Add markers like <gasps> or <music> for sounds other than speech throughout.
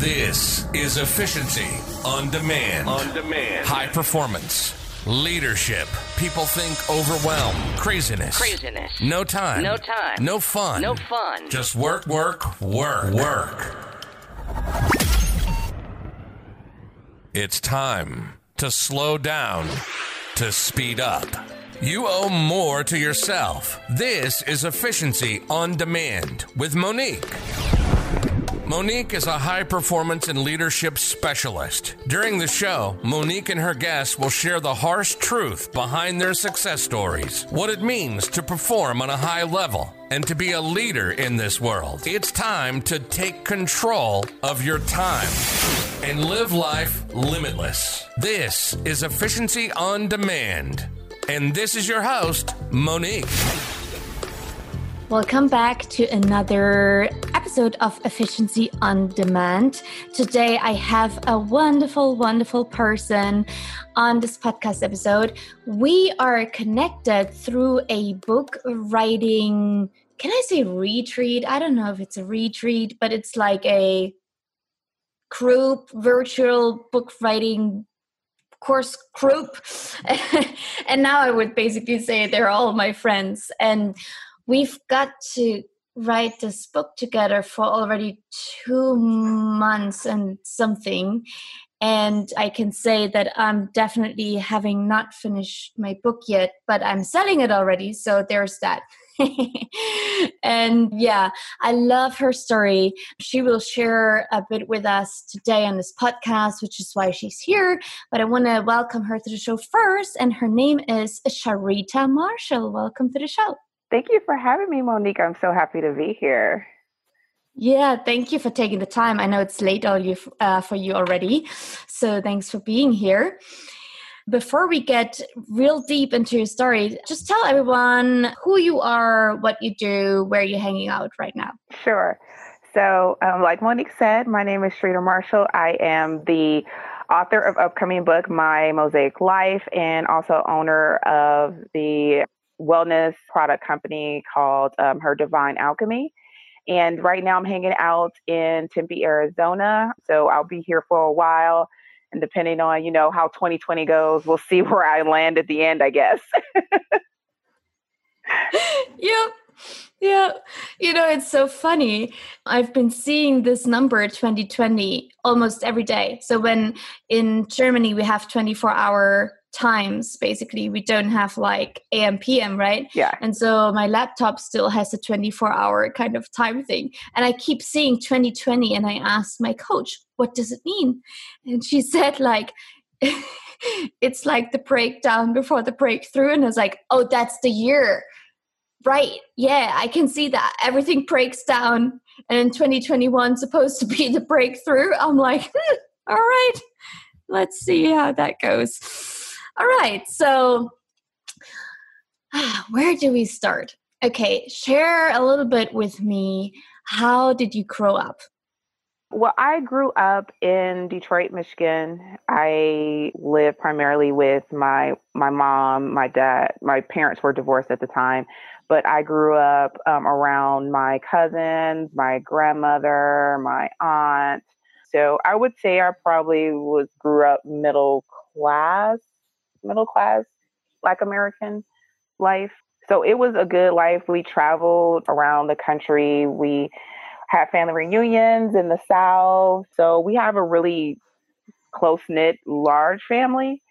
This is efficiency on demand. On demand. High performance. Leadership. People think overwhelm. Craziness. Craziness. No time. No time. No fun. No fun. Just work, work, work, work. It's time to slow down, to speed up. You owe more to yourself. This is Efficiency on Demand with Monique. Monique is a high performance and leadership specialist. During the show, Monique and her guests will share the harsh truth behind their success stories, what it means to perform on a high level, and to be a leader in this world. It's time to take control of your time and live life limitless. This is Efficiency on Demand. And this is your host, Monique. Welcome back to another episode of Efficiency on Demand. Today I have a wonderful, wonderful person on this podcast episode. We are connected through a book writing, can I say retreat? I don't know if it's a retreat, but it's like a group virtual book writing course group. <laughs> and now I would basically say they're all my friends. And we've got to write this book together for already two months and something. And i can say that i'm definitely having not finished my book yet but i'm selling it already so there's that. <laughs> And yeah i love her story. She will share a bit with us today on this podcast which is why she's here. But i want to welcome her to the show first and her name is sharita marshall. Welcome to the show Thank you for having me, Monique. I'm so happy to be here. Yeah, thank you for taking the time. I know it's late all you, uh, for you already, so thanks for being here. Before we get real deep into your story, just tell everyone who you are, what you do, where you're hanging out right now. Sure. So, um, like Monique said, my name is Sharita Marshall. I am the author of upcoming book My Mosaic Life and also owner of the wellness product company called um, Her Divine Alchemy. And right now I'm hanging out in Tempe, Arizona. So I'll be here for a while. And depending on, you know, how 2020 goes, we'll see <laughs> where I land at the end, I guess. <laughs> yep. Yeah. You know, it's so funny. I've been seeing this number 2020 almost every day. So when in Germany we have 24 hour times basically. We don't have like am pm right? Yeah. And so my laptop still has a 24 hour kind of time thing. And i keep seeing 2020 and i asked my coach what does it mean? And she <laughs> said like <laughs> it's like the breakdown before the breakthrough. And i was like oh that's the year. Right. Yeah i can see that. Everything breaks down and 2021 supposed to be the breakthrough. I'm like hmm, <laughs> all right let's see how that goes all right. So, <sighs> where do we start? Okay, share a little bit with me. How did you grow up? Well, I grew up in Detroit, Michigan. I lived primarily with my my mom, my dad. My parents were divorced at the time, but I grew up um, around my cousins, my grandmother, my aunt. So I would say I probably was grew up middle class middle class Black American life. So it was a good life. We traveled around the country. We had family reunions in the South. So we have a really close knit, large family.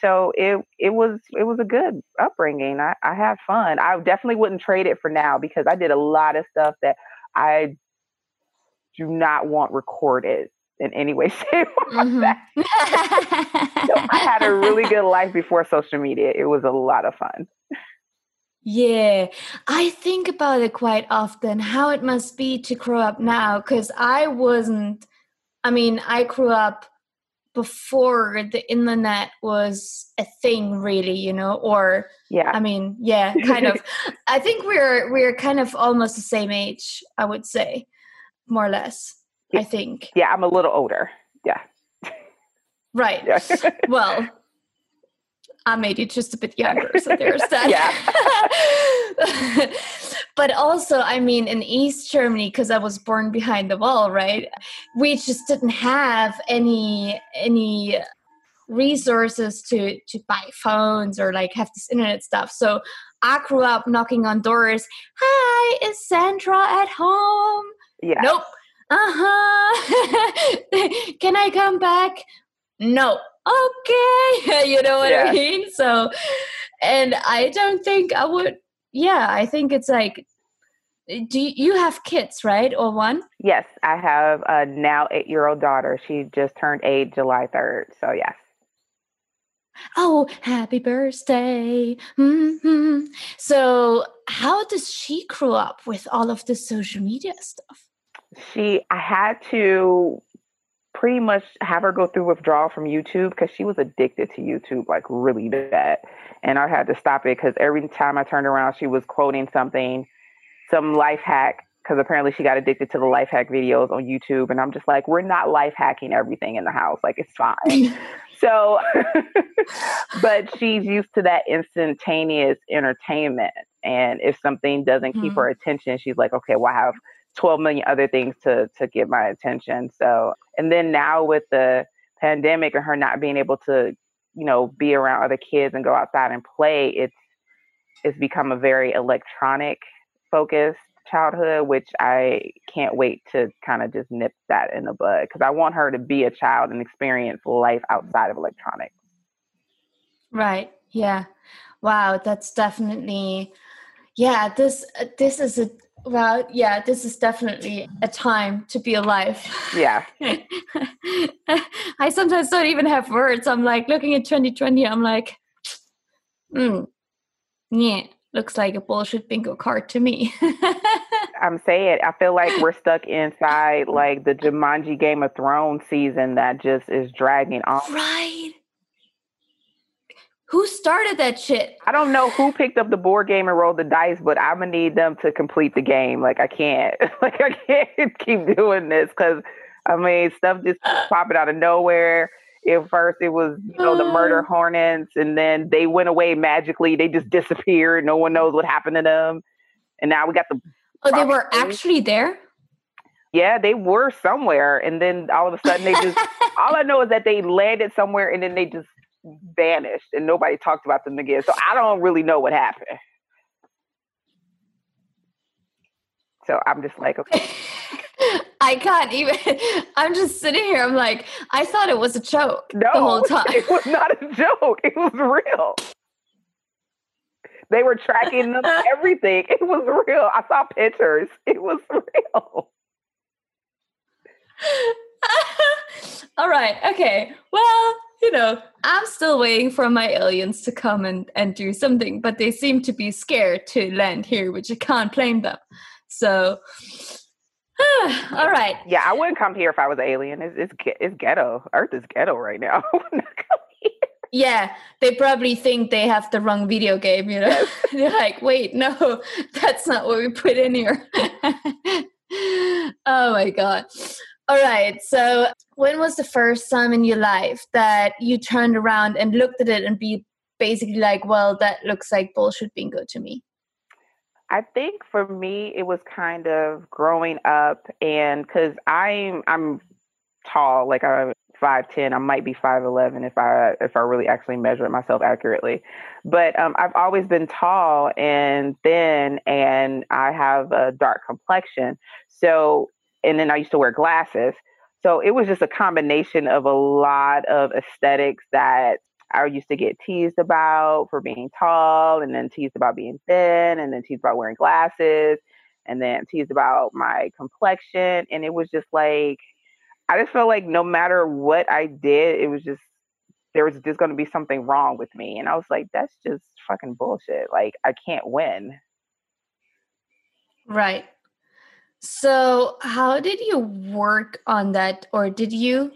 So it it was it was a good upbringing. I, I had fun. I definitely wouldn't trade it for now because I did a lot of stuff that I do not want recorded in any way, <laughs> shape, or mm-hmm. <laughs> so I had a really good life before social media. It was a lot of fun. Yeah, I think about it quite often how it must be to grow up now because I wasn't, I mean, I grew up before the internet was a thing really you know or yeah i mean yeah <laughs> kind of i think we're we're kind of almost the same age i would say more or less I think. Yeah, I'm a little older. Yeah. Right. Yeah. <laughs> well, I made it just a bit younger, so there's that. yeah. <laughs> but also, I mean, in East Germany, because I was born behind the wall, right? We just didn't have any any resources to to buy phones or like have this internet stuff. So I grew up knocking on doors. Hi, is Sandra at home? Yeah. Nope. Uh huh. <laughs> Can I come back? No. Okay. <laughs> you know what yeah. I mean? So, and I don't think I would. Yeah, I think it's like do you have kids right or one yes i have a now eight year old daughter she just turned eight july 3rd so yes oh happy birthday mm-hmm. so how does she grow up with all of the social media stuff she i had to pretty much have her go through withdrawal from youtube because she was addicted to youtube like really bad and i had to stop it because every time i turned around she was quoting something some life hack because apparently she got addicted to the life hack videos on YouTube. And I'm just like, we're not life hacking everything in the house. Like, it's fine. <laughs> so, <laughs> but she's used to that instantaneous entertainment. And if something doesn't keep mm-hmm. her attention, she's like, okay, well, I have 12 million other things to, to get my attention. So, and then now with the pandemic and her not being able to, you know, be around other kids and go outside and play, it's, it's become a very electronic focused childhood, which I can't wait to kind of just nip that in the bud because I want her to be a child and experience life outside of electronics. Right. Yeah. Wow. That's definitely. Yeah. This. This is a. Well, yeah, this is definitely a time to be alive. Yeah. <laughs> I sometimes don't even have words. I'm like looking at 2020, I'm like, mm, yeah, looks like a bullshit bingo card to me. <laughs> I'm saying I feel like we're stuck inside like the Jumanji Game of Thrones season that just is dragging on. Right. Who started that shit? I don't know who picked up the board game and rolled the dice, but I'm gonna need them to complete the game. Like I can't, <laughs> like I can't <laughs> keep doing this because I mean stuff just <gasps> popping out of nowhere. At first it was you know the murder mm. hornets and then they went away magically. They just disappeared. No one knows what happened to them. And now we got the oh they were actually there? Yeah they were somewhere and then all of a sudden they just <laughs> all i know is that they landed somewhere and then they just vanished and nobody talked about them again so i don't really know what happened so i'm just like okay <laughs> I can't even. <laughs> I'm just sitting here. I'm like, I thought it was a joke no, the whole time. It was not a joke. It was real. They were tracking them, <laughs> everything. It was real. I saw pictures. It was real. All right. Okay. Well, you know, I'm still waiting for my aliens to come and, and do something, but they seem to be scared to land here, which I can't blame them. So, <sighs> All right. Yeah, I wouldn't come here if I was an alien. It's it's, it's ghetto. Earth is ghetto right now. <laughs> yeah, they probably think they have the wrong video game. You know, <laughs> they're like, wait, no, <laughs> that's not what we put in here. oh my god. All right. So, when was the first time in your life that you turned around and looked at it and be basically like, well, that looks like bullshit bingo to me? I think for me it was kind of growing up and cuz I'm I'm tall like I'm 5'10 I might be 5'11 if I if I really actually measure myself accurately but um, I've always been tall and thin and I have a dark complexion so and then I used to wear glasses so it was just a combination of a lot of aesthetics that I used to get teased about for being tall and then teased about being thin and then teased about wearing glasses and then teased about my complexion. And it was just like, I just felt like no matter what I did, it was just, there was just going to be something wrong with me. And I was like, that's just fucking bullshit. Like, I can't win. Right. So, how did you work on that, or did you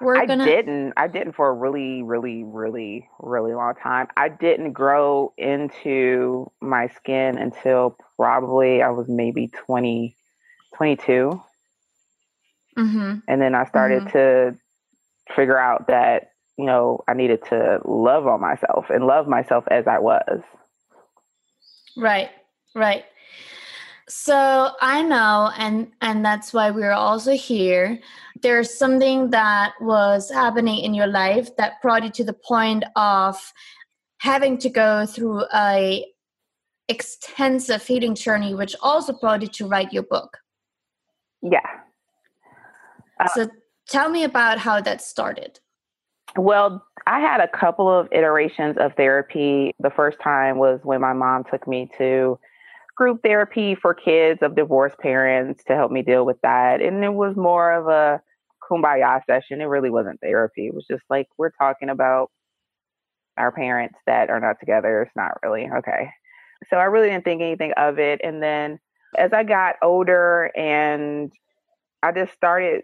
we're I gonna... didn't. I didn't for a really, really, really, really long time. I didn't grow into my skin until probably I was maybe 20, 22. Mm-hmm. And then I started mm-hmm. to figure out that, you know, I needed to love on myself and love myself as I was. Right, right. So I know, and and that's why we're also here. There's something that was happening in your life that brought you to the point of having to go through a extensive healing journey, which also brought you to write your book. Yeah. Uh, so tell me about how that started. Well, I had a couple of iterations of therapy. The first time was when my mom took me to group therapy for kids of divorced parents to help me deal with that. And it was more of a kumbaya session. It really wasn't therapy. It was just like, we're talking about our parents that are not together. It's not really okay. So I really didn't think anything of it. And then as I got older and I just started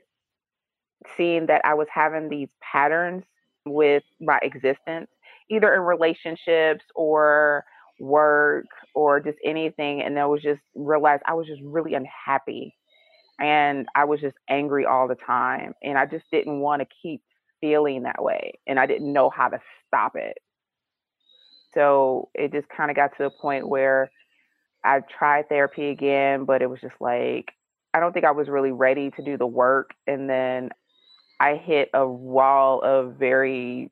seeing that I was having these patterns with my existence, either in relationships or work or just anything. And I was just realized I was just really unhappy and I was just angry all the time. And I just didn't want to keep feeling that way. And I didn't know how to stop it. So it just kind of got to a point where I tried therapy again, but it was just like, I don't think I was really ready to do the work. And then I hit a wall of very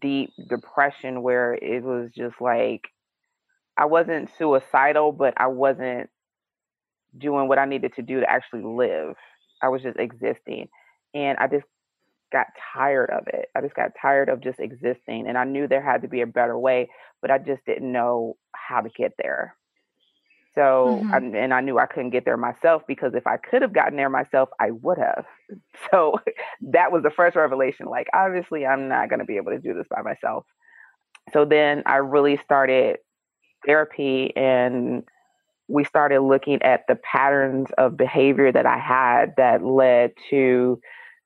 deep depression where it was just like I wasn't suicidal, but I wasn't doing what I needed to do to actually live. I was just existing. And I just got tired of it. I just got tired of just existing. And I knew there had to be a better way, but I just didn't know how to get there. So, mm-hmm. I, and I knew I couldn't get there myself because if I could have gotten there myself, I would have. <laughs> So that was the first revelation. Like, obviously, I'm not going to be able to do this by myself. So then I really started therapy and we started looking at the patterns of behavior that I had that led to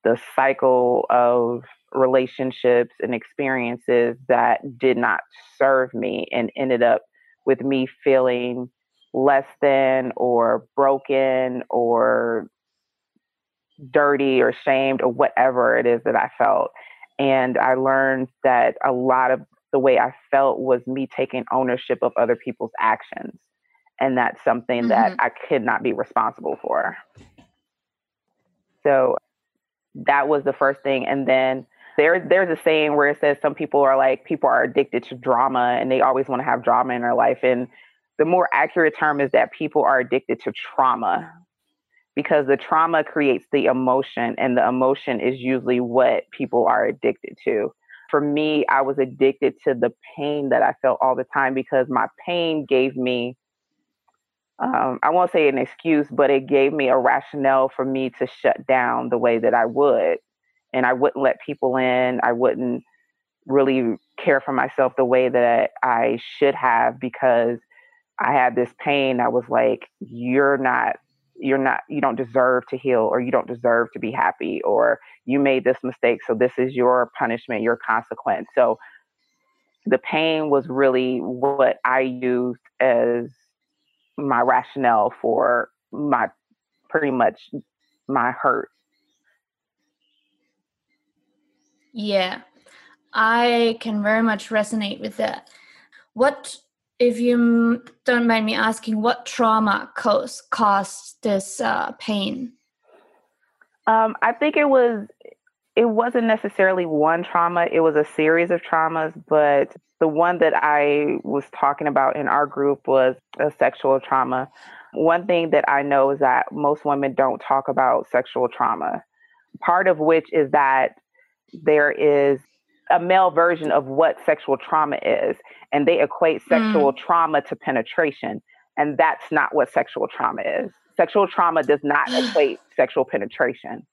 the cycle of relationships and experiences that did not serve me and ended up with me feeling less than or broken or dirty or shamed or whatever it is that I felt. And I learned that a lot of the way I felt was me taking ownership of other people's actions. And that's something mm-hmm. that I could not be responsible for. So that was the first thing. And then there, there's a saying where it says some people are like, people are addicted to drama and they always want to have drama in their life. And the more accurate term is that people are addicted to trauma because the trauma creates the emotion and the emotion is usually what people are addicted to. For me, I was addicted to the pain that I felt all the time because my pain gave me, um, I won't say an excuse, but it gave me a rationale for me to shut down the way that I would. And I wouldn't let people in. I wouldn't really care for myself the way that I should have because I had this pain I was like, you're not, you're not, you don't deserve to heal or you don't deserve to be happy or you made this mistake. So this is your punishment, your consequence. So the pain was really what I used as my rationale for my pretty much my hurt. Yeah, I can very much resonate with that. What if you don't mind me asking, what trauma caused caused this uh, pain? Um, I think it was it wasn't necessarily one trauma; it was a series of traumas. But the one that I was talking about in our group was a sexual trauma. One thing that I know is that most women don't talk about sexual trauma. Part of which is that there is a male version of what sexual trauma is and they equate sexual mm. trauma to penetration and that's not what sexual trauma is. Sexual trauma does not <sighs> equate sexual penetration.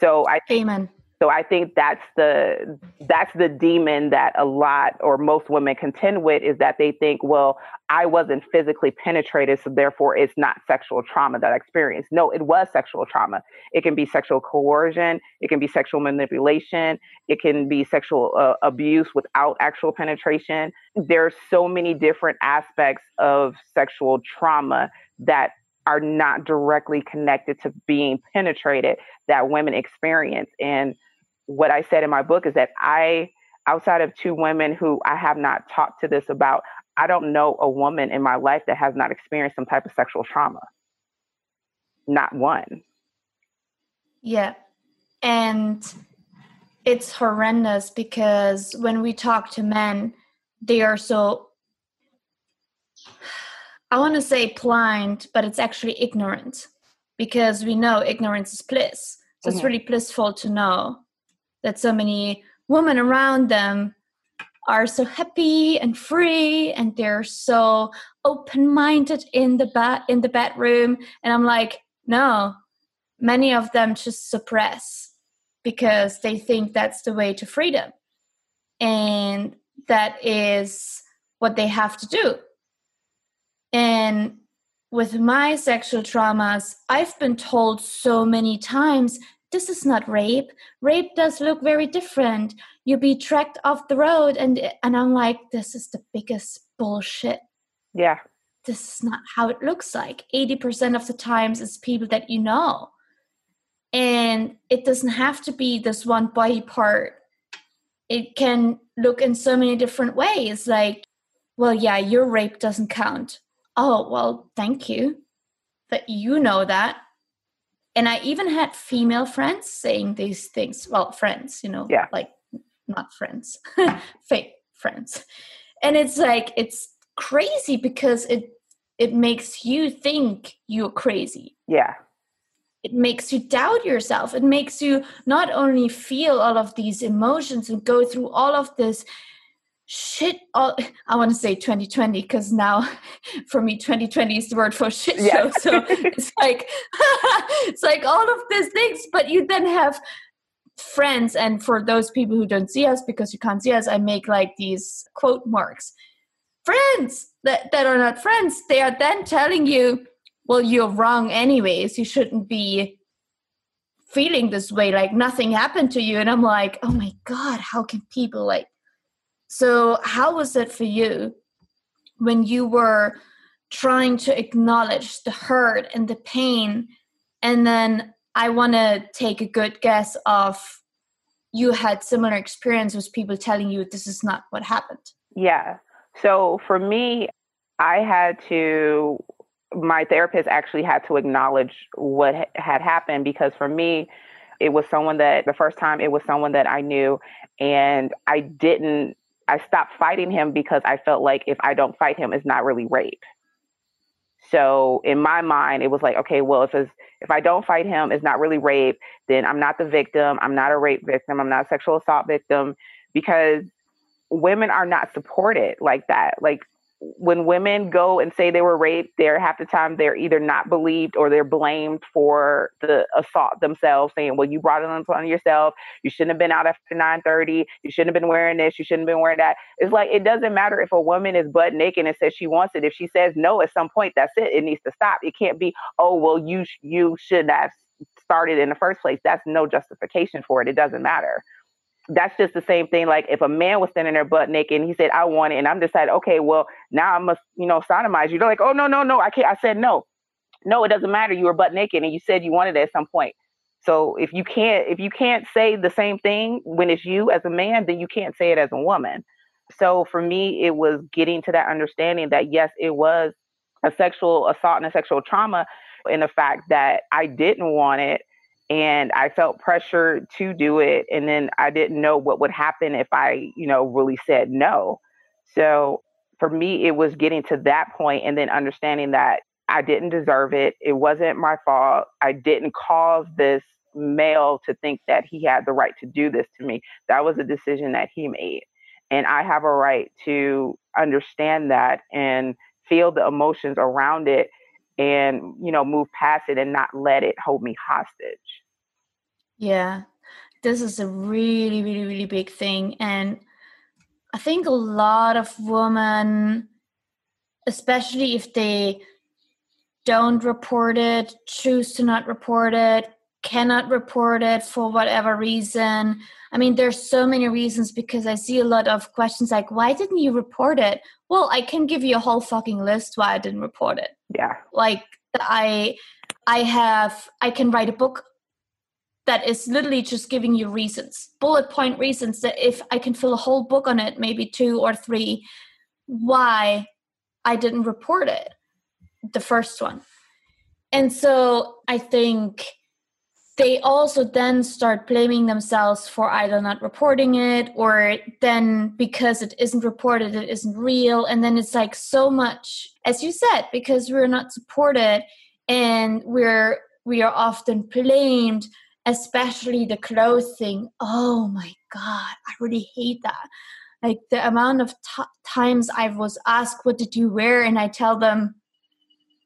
So i amen so I think that's the that's the demon that a lot or most women contend with is that they think, well, I wasn't physically penetrated, so therefore it's not sexual trauma that I experienced. No, it was sexual trauma. It can be sexual coercion, it can be sexual manipulation, it can be sexual uh, abuse without actual penetration. There's so many different aspects of sexual trauma that are not directly connected to being penetrated that women experience and what I said in my book is that I, outside of two women who I have not talked to this about, I don't know a woman in my life that has not experienced some type of sexual trauma. Not one. Yeah. And it's horrendous because when we talk to men, they are so, I want to say blind, but it's actually ignorant because we know ignorance is bliss. So mm-hmm. it's really blissful to know that so many women around them are so happy and free and they're so open-minded in the bed in the bedroom. And i'm like no many of them just suppress because they think that's the way to freedom. And that is what they have to do. And with my sexual traumas i've been told so many times this is not rape. Rape does look very different. You be tracked off the road and and i'm like this is the biggest bullshit. Yeah. This is not how it looks like. 80% of the times it's people that you know. And it doesn't have to be this one body part. It can look in so many different ways like well yeah your rape doesn't count. Oh well thank you. That you know that and i even had female friends saying these things. Well friends you know yeah. like not friends <laughs> fake friends. And it's like it's crazy because it it makes you think you're crazy. Yeah. It makes you doubt yourself. It makes you not only feel all of these emotions and go through all of this shit all <laughs> i want to say 2020 because now <laughs> for me 2020 is the word for shit show. So <laughs> it's like it's like all of these things but you then have friends and for those people who don't see us because you can't see us i make like these quote marks. Friends that, that are not friends they are then telling you well you're wrong anyways. You shouldn't be feeling this way. Like nothing happened to you. And i'm like oh my god how can people like so how was it for you when you were trying to acknowledge the hurt and the pain and then i want to take a good guess of you had similar experience with people telling you this is not what happened yeah so for me i had to my therapist actually had to acknowledge what had happened because for me, it was someone that the first time it was someone that I knew, and I didn't. I stopped fighting him because I felt like if I don't fight him, it's not really rape. So in my mind, it was like, okay, well, if if I don't fight him, it's not really rape. Then I'm not the victim. I'm not a rape victim. I'm not a sexual assault victim because women are not supported like that. Like when women go and say they were raped, they're half the time they're either not believed or they're blamed for the assault themselves, saying, "Well, you brought it on yourself. You shouldn't have been out after 9:30. You shouldn't have been wearing this. You shouldn't have been wearing that." It's like it doesn't matter if a woman is butt naked and says she wants it. If she says no at some point, that's it. It needs to stop. It can't be, "Oh, well, you you should not have started in the first place." That's no justification for it. It doesn't matter that's just the same thing. Like if a man was standing there butt naked and he said, I want it, and I'm decided, okay, well, now I must, you know, sodomize you. They're like, oh no, no, no, I can't. I said no. No, it doesn't matter. You were butt naked and you said you wanted it at some point. So if you can't if you can't say the same thing when it's you as a man, then you can't say it as a woman. So for me, it was getting to that understanding that yes, it was a sexual assault and a sexual trauma in the fact that I didn't want it and I felt pressure to do it. And then I didn't know what would happen if I, you know, really said no. So for me, it was getting to that point and then understanding that I didn't deserve it. It wasn't my fault. I didn't cause this male to think that he had the right to do this to me. That was a decision that he made. And I have a right to understand that and feel the emotions around it and you know move past it and not let it hold me hostage yeah, this is a really, really, really big thing. And I think a lot of women, especially if they don't report it, choose to not report it, cannot report it for whatever reason. I mean, there's so many reasons because I see a lot of questions like, why didn't you report it? Well, I can give you a whole fucking list why I didn't report it. Yeah. Like I I have I can write a book that is literally just giving you reasons, bullet point reasons that if I can fill a whole book on it, maybe two or three, why I didn't report it, the first one. And so I think they also then start blaming themselves for either not reporting it or then because it isn't reported, it isn't real. And then it's like so much, as you said, because we're not supported and we're we are often blamed especially the clothing. Oh my god i really hate that. Like the amount of t- times i was asked what did you wear? and i tell them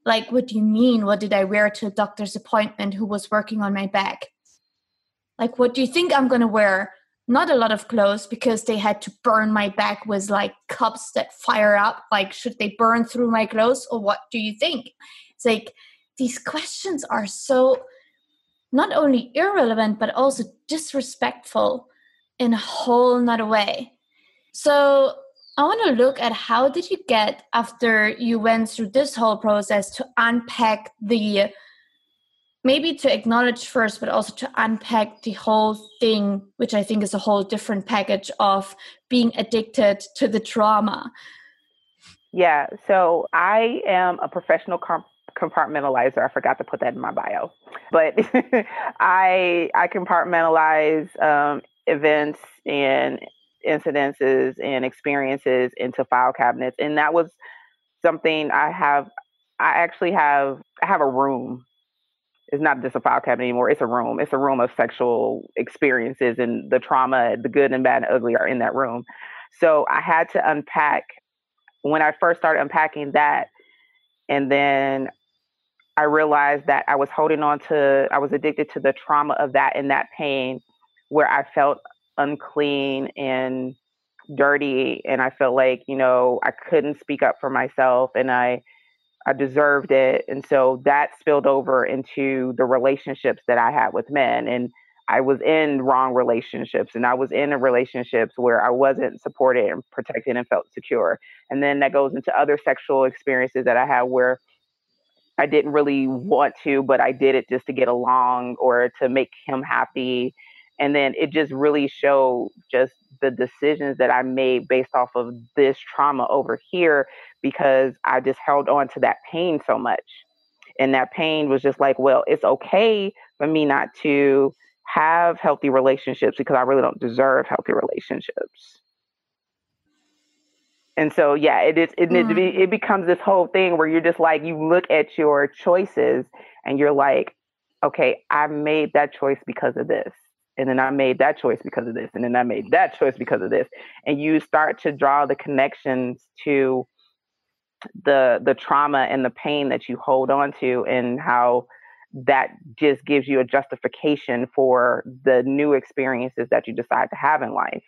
like what do you mean? What did i wear to a doctor's appointment who was working on my back? Like what do you think i'm going to wear? Not a lot of clothes because they had to burn my back with like cups that fire up like should they burn through my clothes or what do you think? It's like these questions are so not only irrelevant but also disrespectful in a whole nother way. So i want to look at how did you get after you went through this whole process to unpack the maybe to acknowledge first but also to unpack the whole thing which i think is a whole different package of being addicted to the trauma? Yeah so i am a professional compartmentalizer. I forgot to put that in my bio, but <laughs> I I compartmentalize um, events and incidences and experiences into file cabinets, and that was something I have. I actually have I have a room. It's not just a file cabinet anymore. It's a room. It's a room of sexual experiences and the trauma, the good and bad and ugly are in that room. So I had to unpack when I first started unpacking that and then I realized that I was holding on to, I was addicted to the trauma of that and that pain where I felt unclean and dirty. And I felt like, you know, I couldn't speak up for myself and I, I deserved it. And so that spilled over into the relationships that I had with men. And I was in wrong relationships and I was in relationships where I wasn't supported and protected and felt secure. And then that goes into other sexual experiences that I had where I didn't really want to, but I did it just to get along or to make him happy. And then it just really showed just the decisions that I made based off of this trauma over here because I just held on to that pain so much. And that pain was just like, well, it's okay for me not to have healthy relationships because I really don't deserve healthy relationships and so yeah it is it, mm. it, it becomes this whole thing where you're just like you look at your choices and you're like okay i made that choice because of this and then i made that choice because of this and then i made that choice because of this and you start to draw the connections to the the trauma and the pain that you hold on to and how that just gives you a justification for the new experiences that you decide to have in life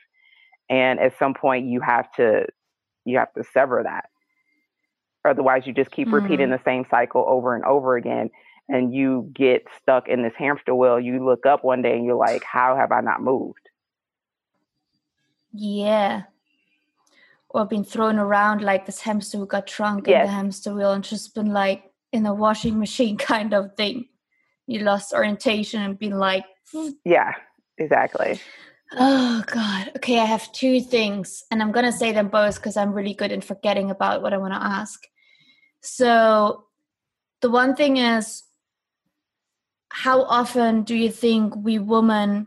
and at some point you have to you have to sever that. Otherwise, you just keep mm-hmm. repeating the same cycle over and over again. And you get stuck in this hamster wheel. You look up one day and you're like, how have I not moved? Yeah. Or been thrown around like this hamster who got drunk yes. in the hamster wheel and just been like in a washing machine <laughs> kind of thing. You lost orientation and been like, yeah, exactly. Oh God. Okay, I have two things, and I'm gonna say them both because I'm really good in forgetting about what I want to ask. So, the one thing is, how often do you think we women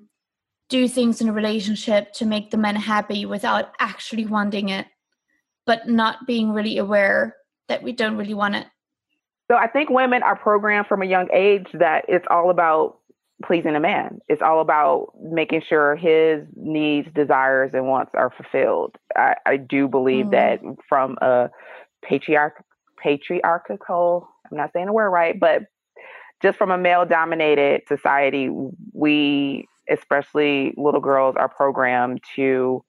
do things in a relationship to make the men happy without actually wanting it, but not being really aware that we don't really want it? So I think women are programmed from a young age that it's all about pleasing a man. It's all about making sure his needs, desires, and wants are fulfilled. I, I do believe mm. that from a patriarch patriarchal, I'm not saying the word right, but just from a male dominated society, we, especially little girls, are programmed to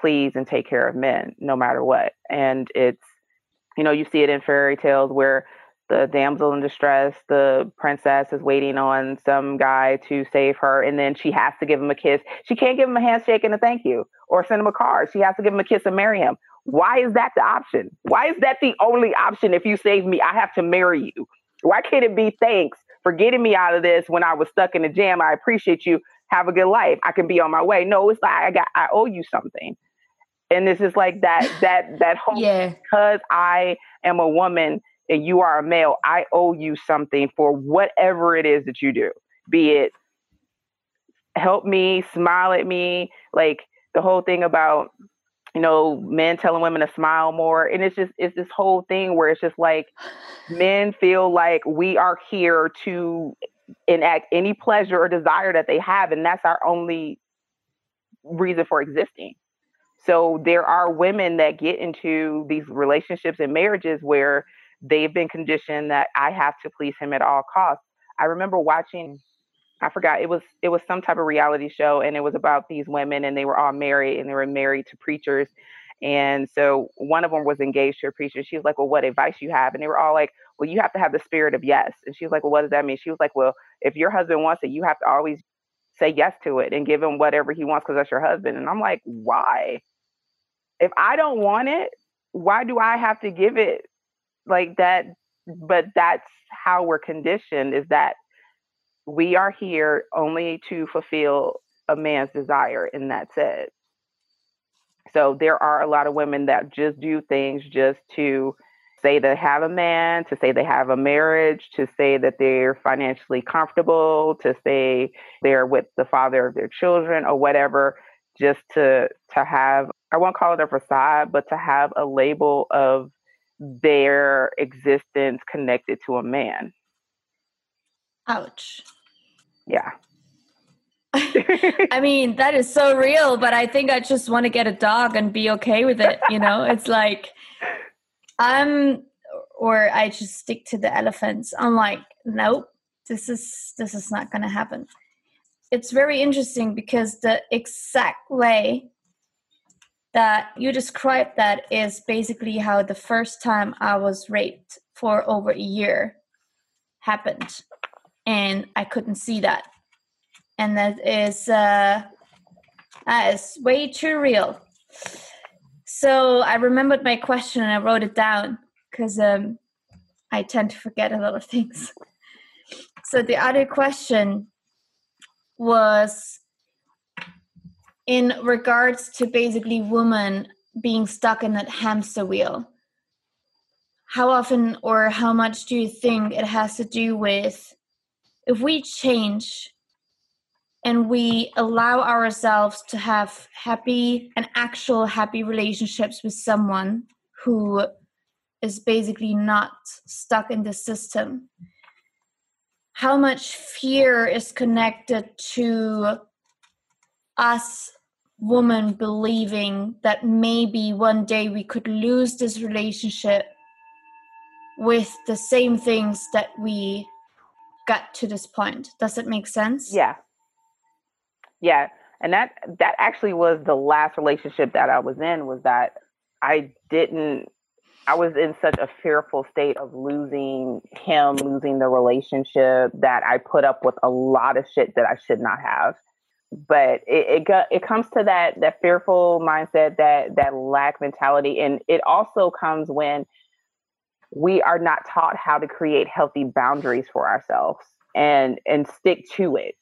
please and take care of men no matter what. And it's, you know, you see it in fairy tales where the damsel in distress, the princess is waiting on some guy to save her, and then she has to give him a kiss. She can't give him a handshake and a thank you or send him a card. She has to give him a kiss and marry him. Why is that the option? Why is that the only option? If you save me, I have to marry you. Why can't it be thanks for getting me out of this when I was stuck in a jam? I appreciate you. Have a good life. I can be on my way. No, it's like I got I owe you something. And this is like that that that whole yeah. because I am a woman and you are a male, I owe you something for whatever it is that you do. Be it help me, smile at me, like the whole thing about you know men telling women to smile more and it's just it's this whole thing where it's just like men feel like we are here to enact any pleasure or desire that they have and that's our only reason for existing so there are women that get into these relationships and marriages where they've been conditioned that I have to please him at all costs. I remember watching mm. I forgot it was it was some type of reality show and it was about these women and they were all married and they were married to preachers. And so one of them was engaged to a preacher. She was like, Well, what advice you have? And they were all like, Well, you have to have the spirit of yes. And she was like, Well, what does that mean? She was like, Well, if your husband wants it, you have to always say yes to it and give him whatever he wants because that's your husband. And I'm like, Why? If I don't want it, why do I have to give it like that? But that's how we're conditioned is that we are here only to fulfill a man's desire, and that's it. So there are a lot of women that just do things just to say they have a man, to say they have a marriage, to say that they're financially comfortable, to say they're with the father of their children or whatever, just to to have I won't call it a facade, but to have a label of their existence connected to a man. Ouch. Yeah. <laughs> I mean, that is so real, but I think I just want to get a dog and be okay with it. You know, <laughs> it's like I'm, or I just stick to the elephants. I'm like, nope, this is this is not going to happen. It's very interesting because the exact way that you described that is basically how the first time I was raped for over a year happened and I couldn't see that. And that is uh, that is way too real. So I remembered my question and I wrote it down because um, I tend to forget a lot of things. <laughs> So the other question was in regards to basically women being stuck in that hamster wheel. How often or how much do you think it has to do with if we change and we allow ourselves to have happy and actual happy relationships with someone who is basically not stuck in the system how much fear is connected to us women believing that maybe one day we could lose this relationship with the same things that we got to this point. Does it make sense? Yeah. Yeah. And that that actually was the last relationship that I was in was that I didn't I was in such a fearful state of losing him, losing the relationship that I put up with a lot of shit that I should not have. But it it, it comes to that that fearful mindset, that that lack mentality, and it also comes when we are not taught how to create healthy boundaries for ourselves and and stick to it.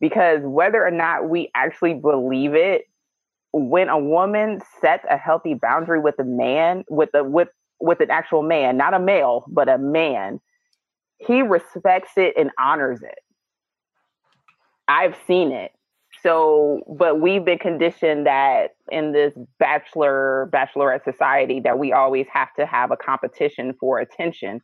Because whether or not we actually believe it when a woman sets a healthy boundary with a man with a with with an actual man not a male but a man he respects it and honors it. I've seen it so but we've been conditioned that in this bachelor bachelorette society that we always have to have a competition for attention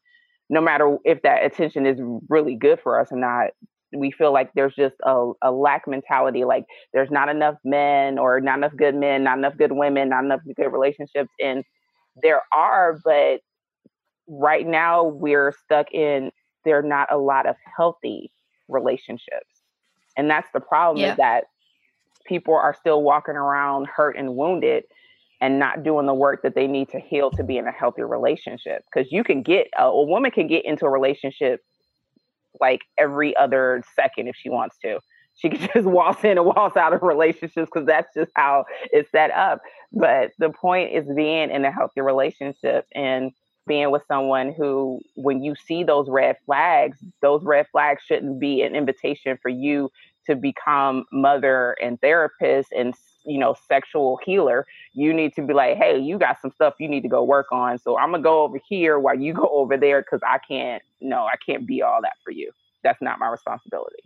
no matter if that attention is really good for us or not. We feel like there's just a, a lack mentality like there's not enough men or not enough good men not enough good women not enough good relationships and there are but right now we're stuck in there are not a lot of healthy relationships and that's the problem yeah. is that people are still walking around hurt and wounded and not doing the work that they need to heal to be in a healthy relationship. Because you can get a, a woman can get into a relationship like every other second if she wants to. She can <laughs> just waltz in and waltz out of relationships because that's just how it's set up. But the point is being in a healthy relationship and being with someone who, when you see those red flags, those red flags shouldn't be an invitation for you to become mother and therapist and you know, sexual healer, you need to be like, hey, you got some stuff you need to go work on. So I'm gonna go over here while you go <laughs> over there because I can't, no, I can't be all that for you. That's not my responsibility.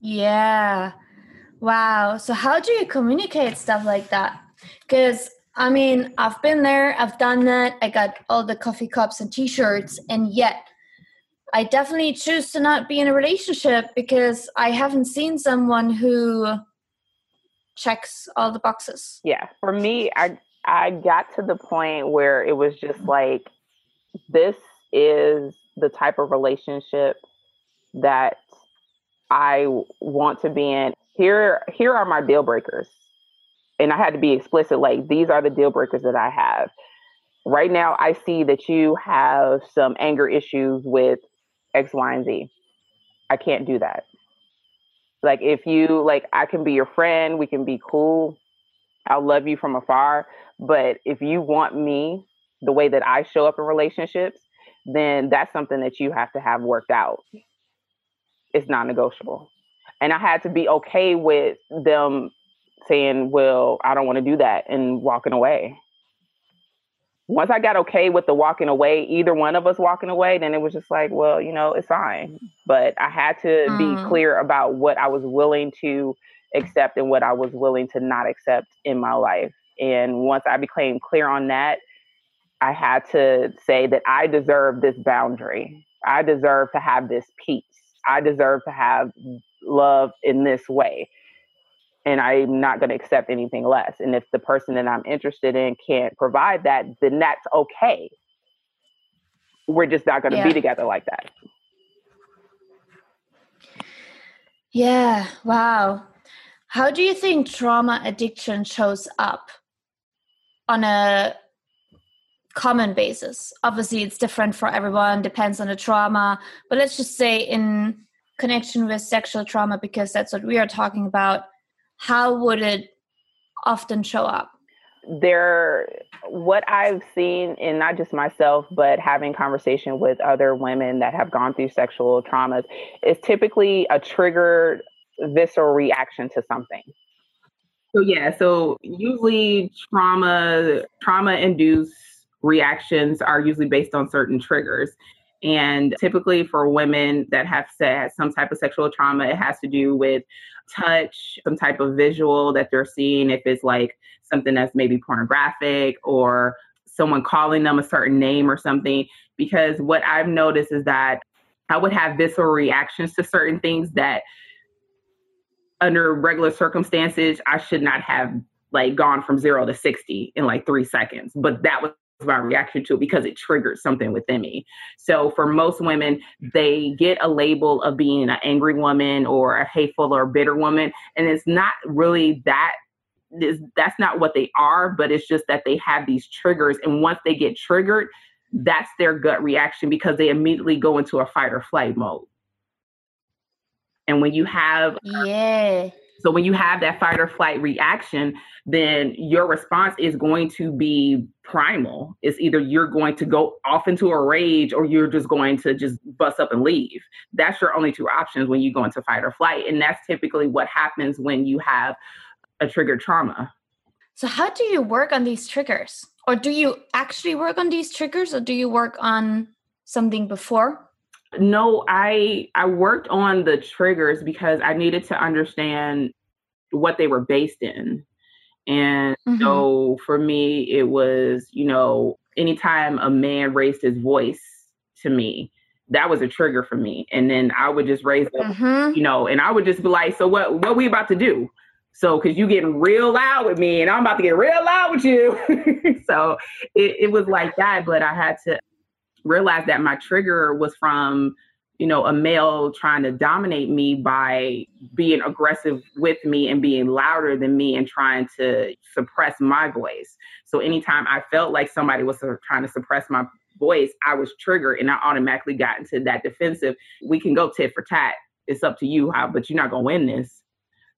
Yeah. Wow. So how do you communicate stuff like that? Because I mean, I've been there, I've done that, I got all the coffee cups and t shirts, and yet I definitely choose to not be in a relationship because I haven't seen someone who checks all the boxes. Yeah. For me, I I got to the point where it was just like this is the type of relationship that I want to be in. Here here are my deal breakers and I had to be explicit like these are the deal breakers that I have. Right now, I see that you have some anger issues with X, Y, and Z. I can't do that. Like, if you like, I can be your friend, we can be cool. I'll love you from afar. But if you want me the way that I show up in relationships, then that's something that you have to have worked out. It's non negotiable. And I had to be okay with them saying, well, I don't want to do that and walking away. Once I got okay with the walking away, either one of us walking away, then it was just like, well, you know, it's fine. But I had to mm. be clear about what I was willing to accept and what I was willing to not accept in my life. And once I became clear on that, I had to say that I deserve this boundary. I deserve to have this peace. I deserve to have love in this way and I'm not going to accept anything less. And if the person that I'm interested in can't provide that, then that's okay. We're just not going to yeah. be together like that. Yeah, wow. How do you think trauma addiction shows up on a common basis? Obviously, it's different for everyone, depends on the trauma, but let's just say in connection with sexual trauma, because that's what we are talking about how would it often show up? There, what I've seen in not just myself, but having conversation with other women that have gone through sexual traumas is typically a triggered visceral reaction to something. So yeah, so usually trauma trauma induced reactions are usually based on certain triggers. And typically for women that have had some type of sexual trauma, it has to do with touch, some type of visual that they're seeing, if it's like something that's maybe pornographic or someone calling them a certain name or something. Because what I've noticed is that I would have visceral reactions to certain things that under regular circumstances I should not have like gone from zero to 60 in like three seconds. But that was my reaction to it because it triggered something within me. So for most women, they get a label of being an angry woman or a hateful or bitter woman, and it's not really that. That's not what they are, but it's just that they have these triggers, and once they get triggered, that's their gut reaction because they immediately go into a fight or flight mode. And when you have yeah so when you have that fight or flight reaction, then your response is going to be primal. It's either you're going to go off into a rage or you're just going to just bust up and leave. That's your only two options when you go into fight or flight. And that's typically what happens when you have a triggered trauma. So how do you work on these triggers? Or do you actually work on these triggers or do you work on something before? No, I I worked on the triggers because I needed to understand what they were based in. And mm-hmm. so for me it was, you know, anytime a man raised his voice to me, that was a trigger for me. And then I would just raise up, mm-hmm. you know, and I would just be like, so what what we about to do? So, cause you getting real loud with me and I'm about to get real loud with you. <laughs> so it, it was like that, but I had to realized that my trigger was from you know a male trying to dominate me by being aggressive with me and being louder than me and trying to suppress my voice. So anytime i felt like somebody was trying to suppress my voice i was triggered and i automatically got into that defensive we can go tit for tat. It's up to you how but you're not going to win this.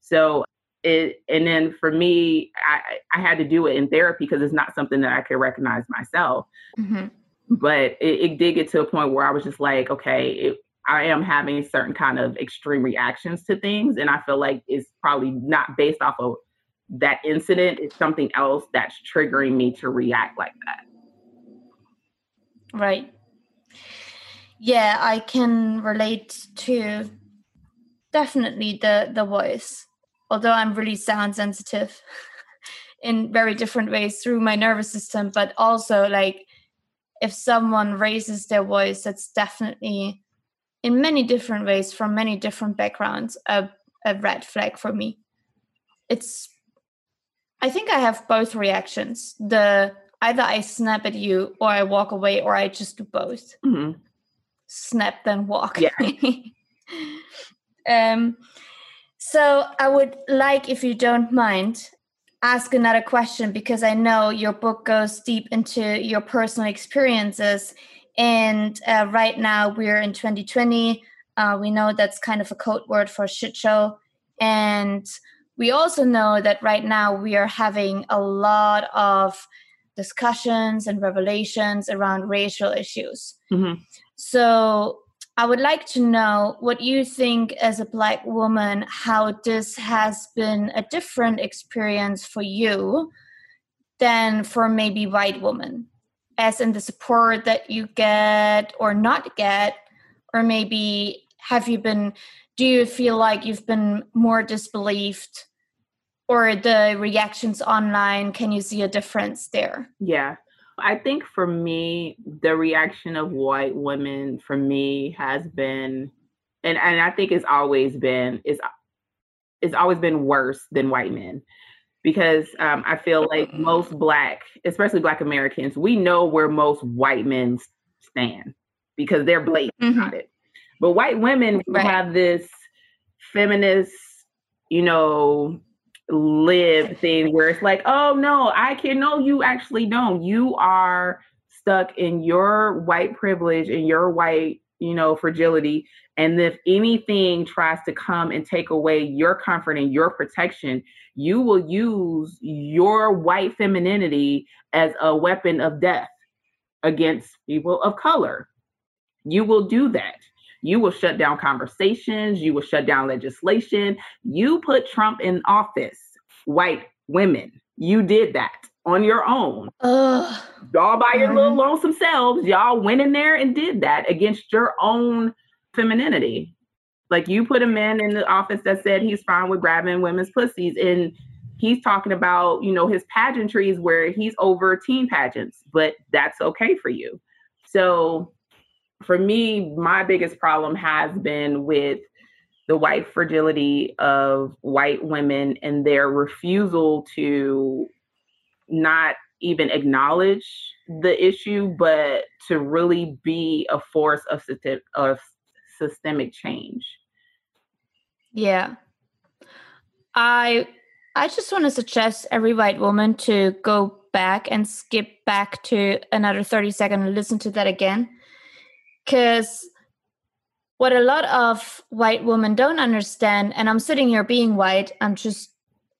So it, and then for me I, I had to do it in therapy because it's not something that i could recognize myself. Mm-hmm but it, it, did get to a point where I was just like, okay, it, I am having certain kind of extreme reactions to things, and I feel like it's probably not based off of that incident It's something else that's triggering me to react like that. Right. Yeah, I can relate to definitely the the voice. Although I'm really sound sensitive <laughs> in very different ways through my nervous system, but also like if someone raises their voice, that's definitely in many different ways from many different backgrounds a, a red flag for me. It's I think I have both reactions. The either I snap at you or I walk away or I just do both. Mm-hmm. Snap then walk. Yeah. <laughs> um so I would like if you don't mind ask another question because I know your book goes deep into your personal experiences. And uh, right now we're in 2020. Uh, we know that's kind of a code word for shit show. And we also know that right now we are having a lot of discussions and revelations around racial issues. Mm-hmm. So I would like to know what you think as a Black woman, how this has been a different experience for you than for maybe white women, as in the support that you get or not get, or maybe have you been, do you feel like you've been more disbelieved? Or the reactions online, can you see a difference there? Yeah. I think for me, the reaction of white women for me has been, and, and I think it's always been, is it's always been worse than white men because um, I feel like most black, especially black Americans, we know where most white men stand because they're blatant mm-hmm. about it. But white women right. have this feminist, you know, live thing where it's like, oh no, I can no, you actually don't. You are stuck in your white privilege and your white, you know, fragility. And if anything tries to come and take away your comfort and your protection, you will use your white femininity as a weapon of death against people of color. You will do that. You will shut down conversations. You will shut down legislation. You put Trump in office, white women. You did that on your own. Ugh. Y'all by your little lonesome selves, y'all went in there and did that against your own femininity. Like you put a man in the office that said he's fine with grabbing women's pussies and he's talking about, you know, his pageantries where he's over teen pageants, but that's okay for you. So for me, my biggest problem has been with the white fragility of white women and their refusal to not even acknowledge the issue, but to really be a force of, system, of systemic change. Yeah. I I just want to suggest every white woman to go back and skip back to another 30 seconds and listen to that again because what a lot of white women don't understand, and I'm sitting here being white, I'm just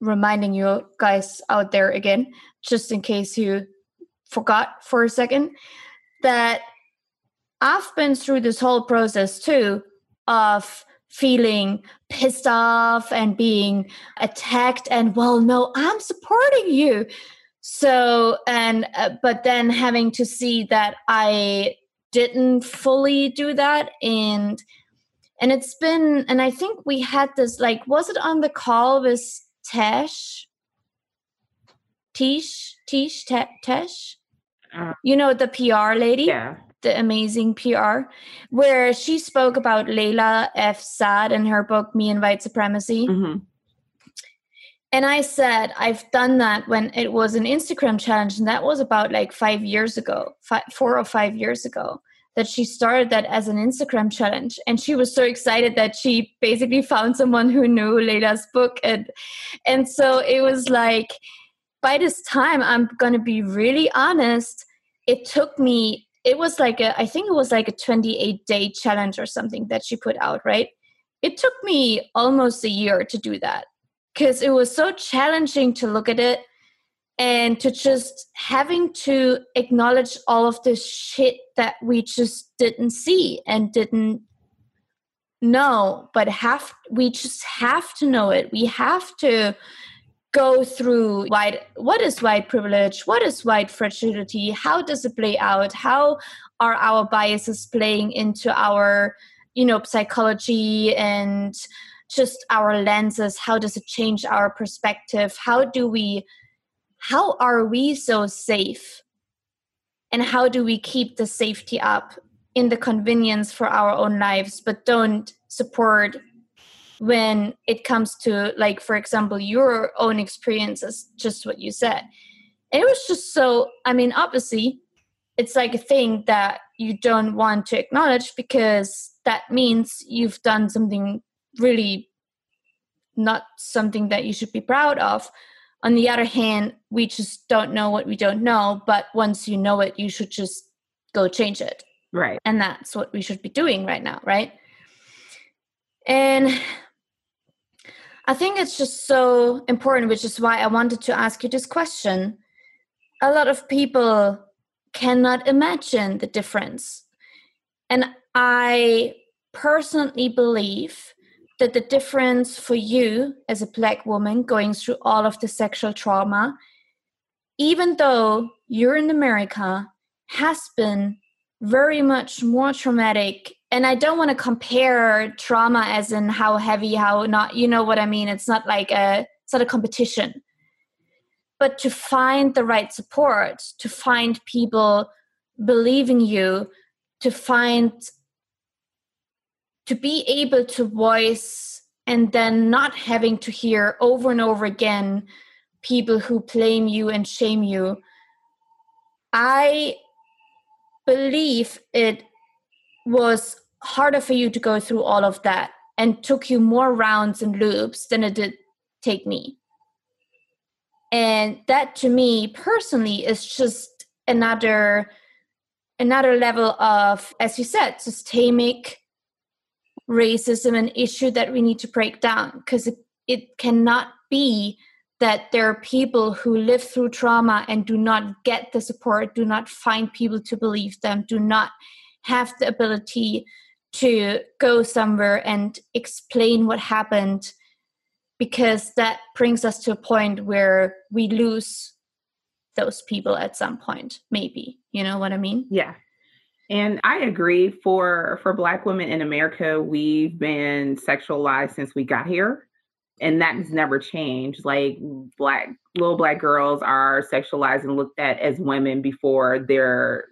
reminding you guys out there again, just in case you forgot for a second, that I've been through this whole process too of feeling pissed off and being attacked and well no i'm supporting you. So and uh, but then having to see that i didn't fully do that. And and it's been and i think we had this like was it on the call with tesh? Tish tish tesh? Uh, you know the pr lady? yeah. The amazing pr where she spoke about layla f. Saad in her book me and white supremacy. Mm-hmm. And I said, I've done that when it was an Instagram challenge, and that was about like five years ago, five, four or five years ago, that she started that as an Instagram challenge. And she was so excited that she basically found someone who knew Layla's book. And, and so it was like, by this time, I'm going to be really honest, it took me, it was like a, I think it was like a 28 day challenge or something that she put out, right? It took me almost a year to do that because it was so challenging to look at it and to just having to acknowledge all of this shit that we just didn't see and didn't know but have we just have to know it. We have to go through white what is white privilege? What is white fragility? How does it play out? How are our biases playing into our you know psychology and just our lenses? How does it change our perspective? How do we how are we so safe? And how do we keep the safety up in the convenience for our own lives but don't support when it comes to like for example your own experiences just what you said? And it was just so i mean obviously it's like a thing that you don't want to acknowledge because that means you've done something really not something that you should be proud of on the other hand we just don't know what we don't know but once you know it you should just go change it right and that's what we should be doing right now right and I think it's just so important, which is why I wanted to ask you this question. A lot of people cannot imagine the difference. And I personally believe that the difference for you as a black woman going through all of the sexual trauma, even though you're in America, has been very much more traumatic and I don't want to compare trauma as in how heavy, how not, you know what I mean? It's not like a, it's not a competition. But to find the right support, to find people believing you, to find, to be able to voice and then not having to hear over and over again people who blame you and shame you. I believe it was harder for you to go through all of that and took you more rounds and loops than it did take me. And that to me personally is just another another level of, as you said, systemic racism, an issue that we need to break down because it, it cannot be that there are people who live through trauma and do not get the support, do not find people to believe them, do not have the ability to go somewhere and explain what happened because that brings us to a point where we lose those people at some point maybe. You know what i mean? Yeah and i agree for for black women in america we've been sexualized since we got here and that has never changed like black little black girls are sexualized and looked at as women before they're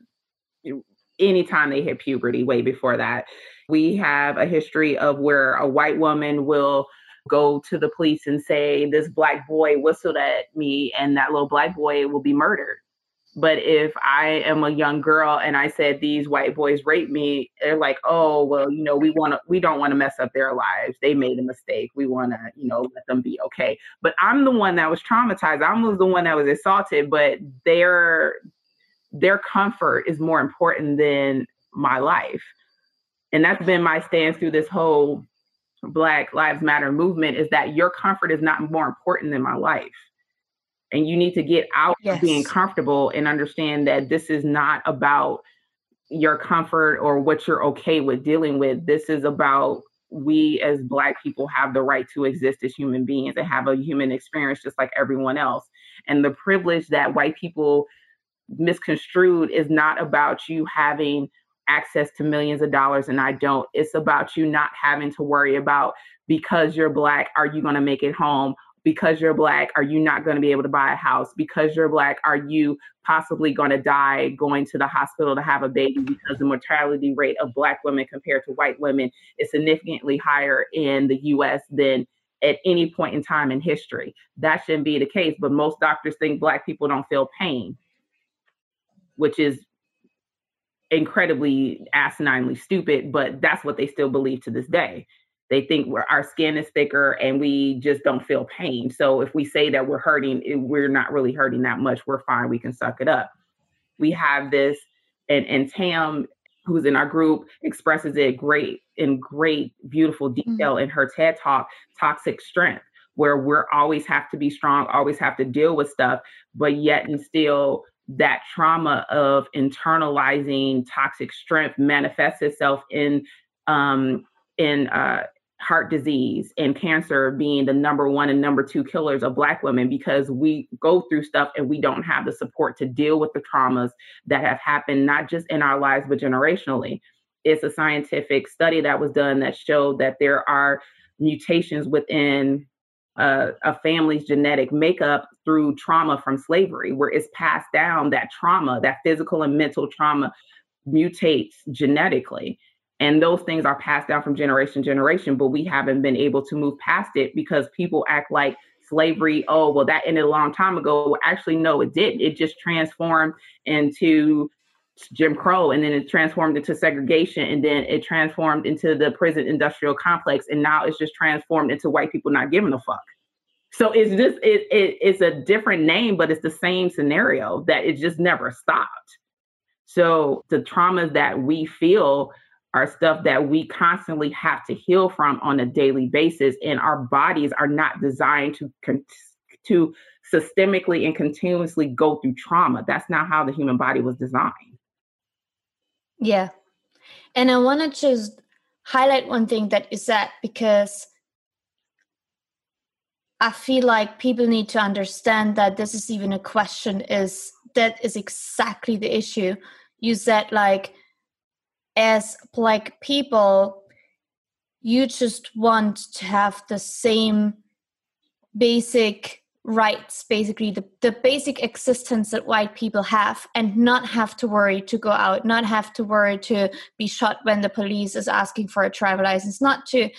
anytime they hit puberty way before that we have a history of where a white woman will go to the police and say, This black boy whistled at me, and that little black boy will be murdered. But if I am a young girl and I said these white boys raped me, they're like, oh well, you know, we want to, we don't want to mess up their lives. They made a mistake. We want to, you know, let them be okay. But I'm the one that was traumatized. I was the one that was assaulted. But their their comfort is more important than my life and that's been my stance through this whole black lives matter movement is that your comfort is not more important than my life and you need to get out yes. of being comfortable and understand that this is not about your comfort or what you're okay with dealing with this is about we as black people have the right to exist as human beings and have a human experience just like everyone else and the privilege that white people misconstrued is not about you having access to millions of dollars and I don't. It's about you not having to worry about because you're black, are you going to make it home? Because you're black, are you not going to be able to buy a house? Because you're black, are you possibly going to die going to the hospital to have a baby? Because the mortality rate of black women compared to white women is significantly higher in the US than at any point in time in history. That shouldn't be the case, but most doctors think black people don't feel pain, which is incredibly asininely stupid, but that's what they still believe to this day. They think we're, our skin is thicker and we just don't feel pain. So if we say that we're hurting, we're not really hurting that much. We're fine. We can suck it up. We have this, and, and Tam, who's in our group, expresses it great in great, beautiful detail mm-hmm. in her TED talk, Toxic Strength, where we're always have to be strong, always have to deal with stuff, but yet and still that trauma of internalizing toxic strength manifests itself in um, in uh, heart disease and cancer being the number one and number two killers of black women because we go through stuff and we don't have the support to deal with the traumas that have happened not just in our lives but generationally. It's a scientific study that was done that showed that there are mutations within uh, a family's genetic makeup through trauma from slavery where it's passed down that trauma that physical and mental trauma mutates genetically and those things are passed down from generation to generation but we haven't been able to move past it because people act like slavery oh well that ended a long time ago actually no it didn't it just transformed into Jim Crow and then it transformed into segregation and then it transformed into the prison industrial complex and now it's just transformed into white people not giving a fuck. So it's just it, it it's a different name, but it's the same scenario that it just never stopped. So the traumas that we feel are stuff that we constantly have to heal from on a daily basis and our bodies are not designed to con- to systemically and continuously go through trauma. That's not how the human body was designed. Yeah. And i want to just highlight one thing that is that because i feel like people need to understand that this is even a question is that is exactly the issue. You said like as black people you just want to have the same basic rights basically the, the basic existence that white people have and not have to worry to go out not have to worry to be shot when the police is asking for a driver license not to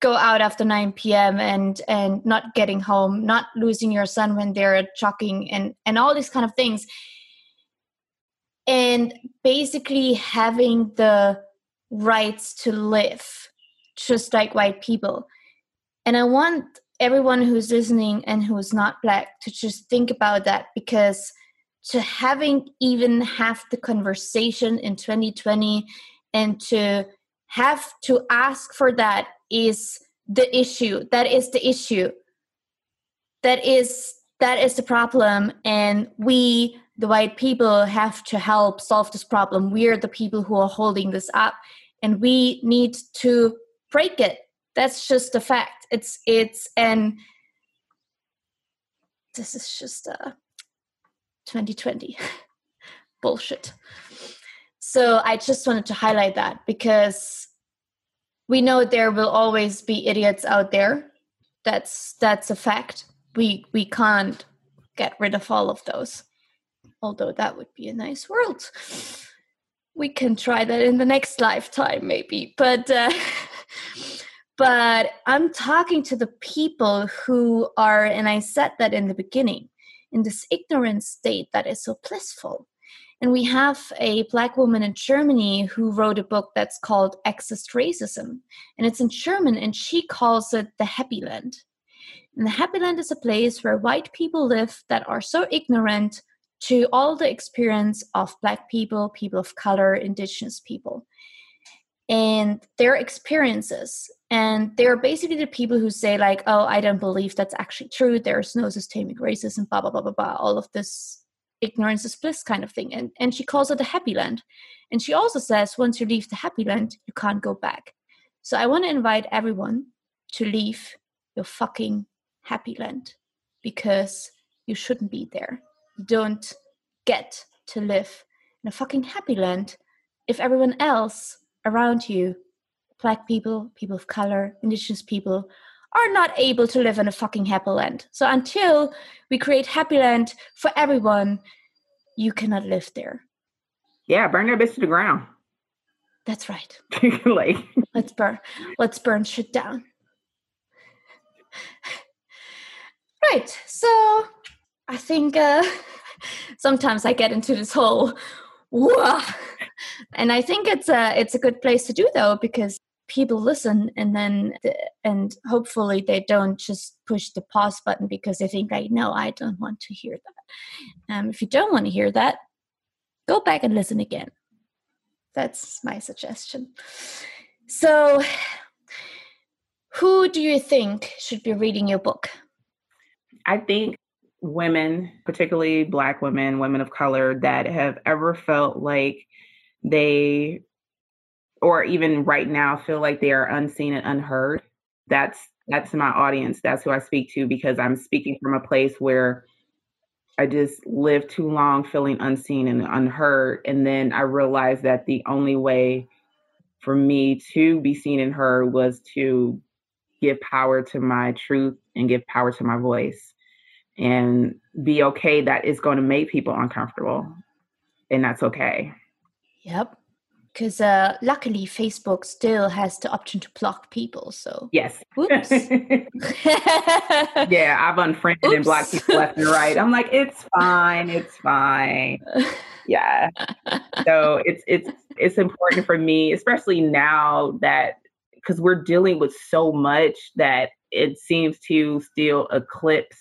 go out after 9 p.m and and not getting home not losing your son when they're jogging and and all these kind of things and basically having the rights to live just like white people. And I want everyone who's listening and who's not black to just think about that because to having even have the conversation in 2020 and to have to ask for that is the issue. That is the issue. That is that is the problem. And we the white people have to help solve this problem. We're the people who are holding this up, and we need to break it. That's just a fact. It's it's and this is just a 2020 <laughs> bullshit. So I just wanted to highlight that because we know there will always be idiots out there. That's that's a fact. We we can't get rid of all of those although that would be a nice world. We can try that in the next lifetime, maybe. But uh, <laughs> but I'm talking to the people who are, and I said that in the beginning, in this ignorant state that is so blissful. And we have a black woman in Germany who wrote a book that's called Exit Racism. And it's in German, and she calls it the Happy Land. And the Happy Land is a place where white people live that are so ignorant to all the experience of Black people, people of color, Indigenous people, and their experiences. And they're basically the people who say, like, oh, I don't believe that's actually true. There's no systemic racism, blah, blah, blah, blah, blah, all of this ignorance is bliss kind of thing. And, and she calls it a happy land. And she also says, once you leave the happy land, you can't go back. So I want to invite everyone to leave your fucking happy land because you shouldn't be there don't get to live in a fucking happy land if everyone else around you, black people, people of color, indigenous people, are not able to live in a fucking happy land. So until we create happy land for everyone, you cannot live there. Yeah, burn that bitch to the ground. That's right. <laughs> like let's burn let's burn shit down. right. So I think uh, <laughs> sometimes I get into this whole and I think it's a it's a good place to do though because people listen and then and hopefully they don't just push the pause button because they think like no I don't want to hear that. Um, if you don't want to hear that, go back and listen again. That's my suggestion. So, who do you think should be reading your book? I think women, particularly Black women, women of color, that mm-hmm. have ever felt like they, or even right now, feel like they are unseen and unheard. that's that's my audience. That's who I speak to because I'm speaking from a place where I just lived too long feeling unseen and unheard. And then I realized that the only way for me to be seen and heard was to give power to my truth and give power to my voice and be okay that it's going to make people uncomfortable. And that's okay. Yep because uh, luckily Facebook still has the option to block people. So yes, whoops. <laughs> yeah, I've unfriended Oops. and blocked people left and right. I'm like, it's fine, it's fine. <laughs> Yeah. so it's it's it's important for me, especially now that because we're dealing with so much that it seems to still eclipse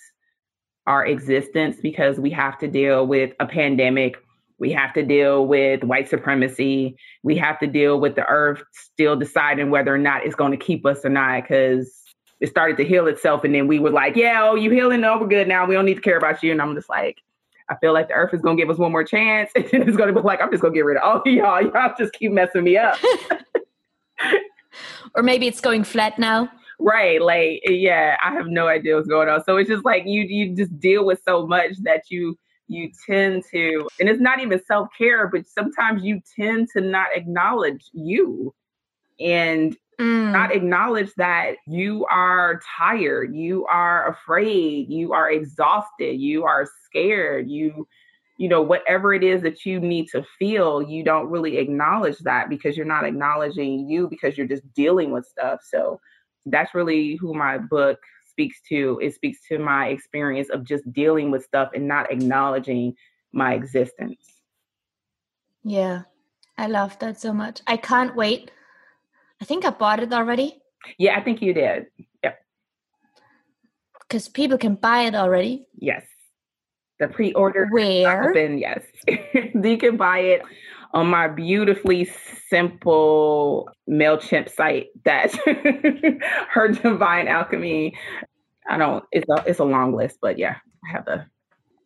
our existence because we have to deal with a pandemic we have to deal with white supremacy. We have to deal with the earth still deciding whether or not it's going to keep us or not because it started to heal itself. And then we were like, yeah, oh, you healing? No, we're good now. We don't need to care about you. And I'm just like, I feel like the earth is going to give us one more chance. <laughs> And it's going to be like, I'm just going to get rid of all of y'all. Y'all just keep messing me up. <laughs> or maybe it's going flat now. Right. Like, yeah, I have no idea what's going on. So it's just like you you just deal with so much that you you tend to, and it's not even self care, but sometimes you tend to not acknowledge you and mm. not acknowledge that you are tired, you are afraid, you are exhausted, you are scared, you you know whatever it is that you need to feel you don't really acknowledge that because you're not acknowledging you because you're just dealing with stuff so that's really who my book speaks to. It speaks to my experience of just dealing with stuff and not acknowledging my existence. Yeah i love that so much. I can't wait. I think i bought it already. Yeah i think you did. Yep. Because people can buy it already. Yes. The pre-order where? <laughs> open yes. <laughs> You can buy it on my beautifully simple MailChimp site that <laughs> her divine alchemy I don't. It's a it's a long list, but yeah, I have the.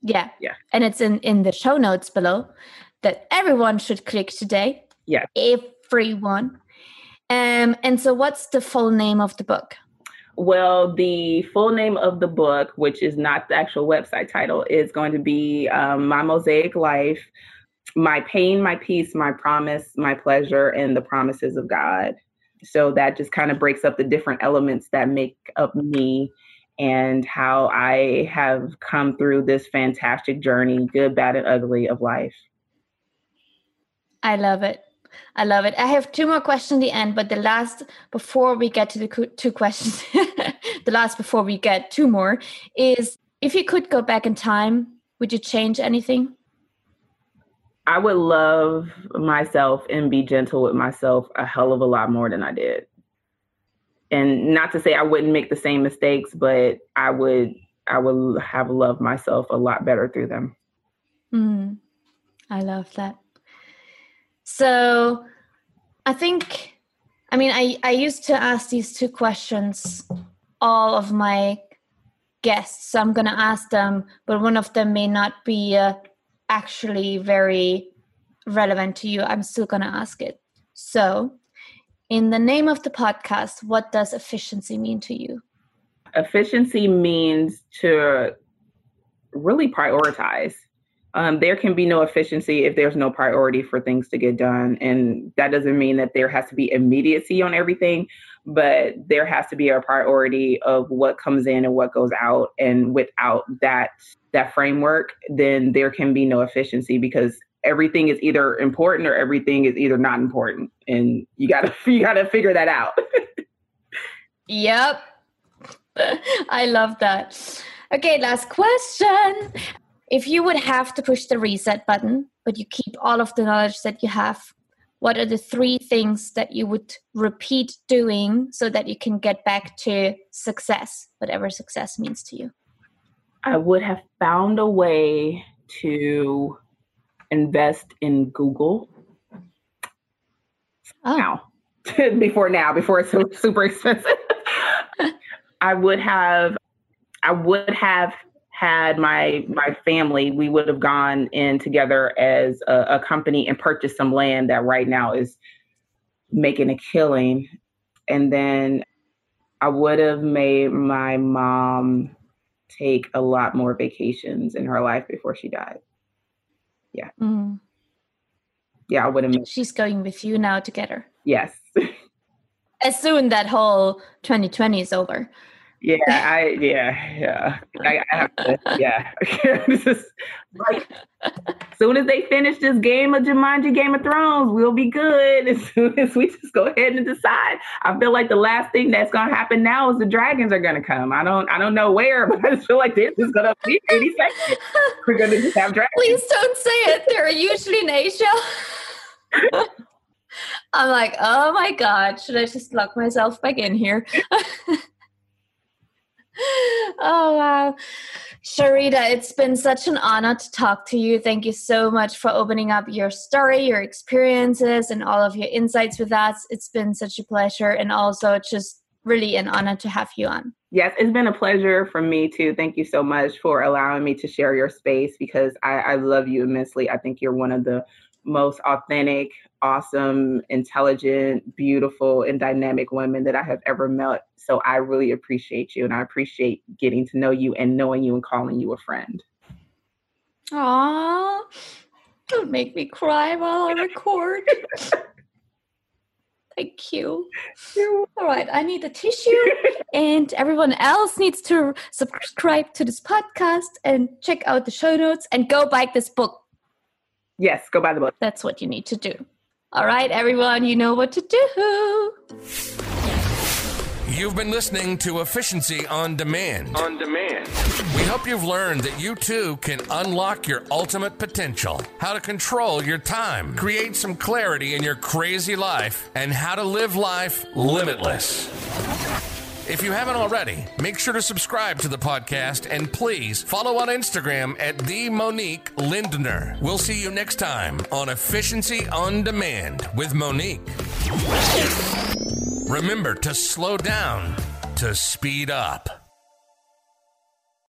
Yeah. Yeah. And it's in in the show notes below that everyone should click today. Yeah. Everyone. Um. And so, what's the full name of the book? Well, the full name of the book, which is not the actual website title, is going to be um, My Mosaic Life My Pain, My Peace, My Promise, My Pleasure, and the Promises of God. So that just kind of breaks up the different elements that make up me and how I have come through this fantastic journey, good, bad, and ugly of life. I love it. I love it. I have two more questions at the end, but the last before we get to the two questions, <laughs> the last before we get two more is if you could go back in time, would you change anything? I would love myself and be gentle with myself a hell of a lot more than I did and not to say I wouldn't make the same mistakes, but I would I would have loved myself a lot better through them. Mm, I love that. So I think I mean I, I used to ask these two questions all of my guests. So I'm gonna ask them, but one of them may not be uh, actually very relevant to you. I'm still gonna ask it. So in the name of the podcast, what does efficiency mean to you? Efficiency means to really prioritize. Um, there can be no efficiency if there's no priority for things to get done. And that doesn't mean that there has to be immediacy on everything, but there has to be a priority of what comes in and what goes out. And without that that framework, then there can be no efficiency because everything is either important or everything is either not important and you gotta <laughs> you gotta figure that out. Yep <laughs> i love that. Okay last question. If you would have to push the reset button but you keep all of the knowledge that you have what are the three things that you would repeat doing so that you can get back to success whatever success means to you i would have found a way to invest in Google. Oh. Now, <laughs> before now, before it's super expensive. <laughs> I would have, I would have had my my family. We would have gone in together as a, a company and purchased some land that right now is making a killing, and then I would have made my mom take a lot more vacations in her life before she died. Yeah. Mm. Yeah, I would have. She's going with you now together. Yes. <laughs> as soon that whole 2020 is over. Yeah, I yeah yeah I, I have to yeah. <laughs> like as soon as they finish this game of Jumanji, Game of Thrones, we'll be good. <laughs> As soon as we just go ahead and decide, I feel like the last thing that's gonna happen now is the dragons are gonna come. I don't I don't know where, <laughs> but I just feel like this is gonna be any second. We're gonna just have dragons. Please don't say it. They're usually in Asia. I'm like, oh my god, should I just lock myself back in here? Oh wow. Sharita, it's been such an honor to talk to you. Thank you so much for opening up your story, your experiences, and all of your insights with us. It's been such a pleasure, and also just really an honor to have you on. Yes, it's been a pleasure for me too. Thank you so much for allowing me to share your space because I, I love you immensely. I think you're one of the most authentic, awesome, intelligent, beautiful, and dynamic women that I have ever met. So I really appreciate you and I appreciate getting to know you and knowing you and calling you a friend. Aw, don't make me cry while I record. <laughs> Thank you. All right, I need a tissue, <laughs> and everyone else needs to subscribe to this podcast and check out the show notes and go buy this book Yes, go buy the book. That's what you need to do. All right, everyone, you know what to do. You've been listening to Efficiency on Demand. On Demand. We hope you've learned that you too can unlock your ultimate potential, how to control your time, create some clarity in your crazy life, and how to live life limitless. If you haven't already, make sure to subscribe to the podcast and please follow on Instagram at the Monique Lindner. We'll see you next time on Efficiency on Demand with Monique. Remember to slow down to speed up.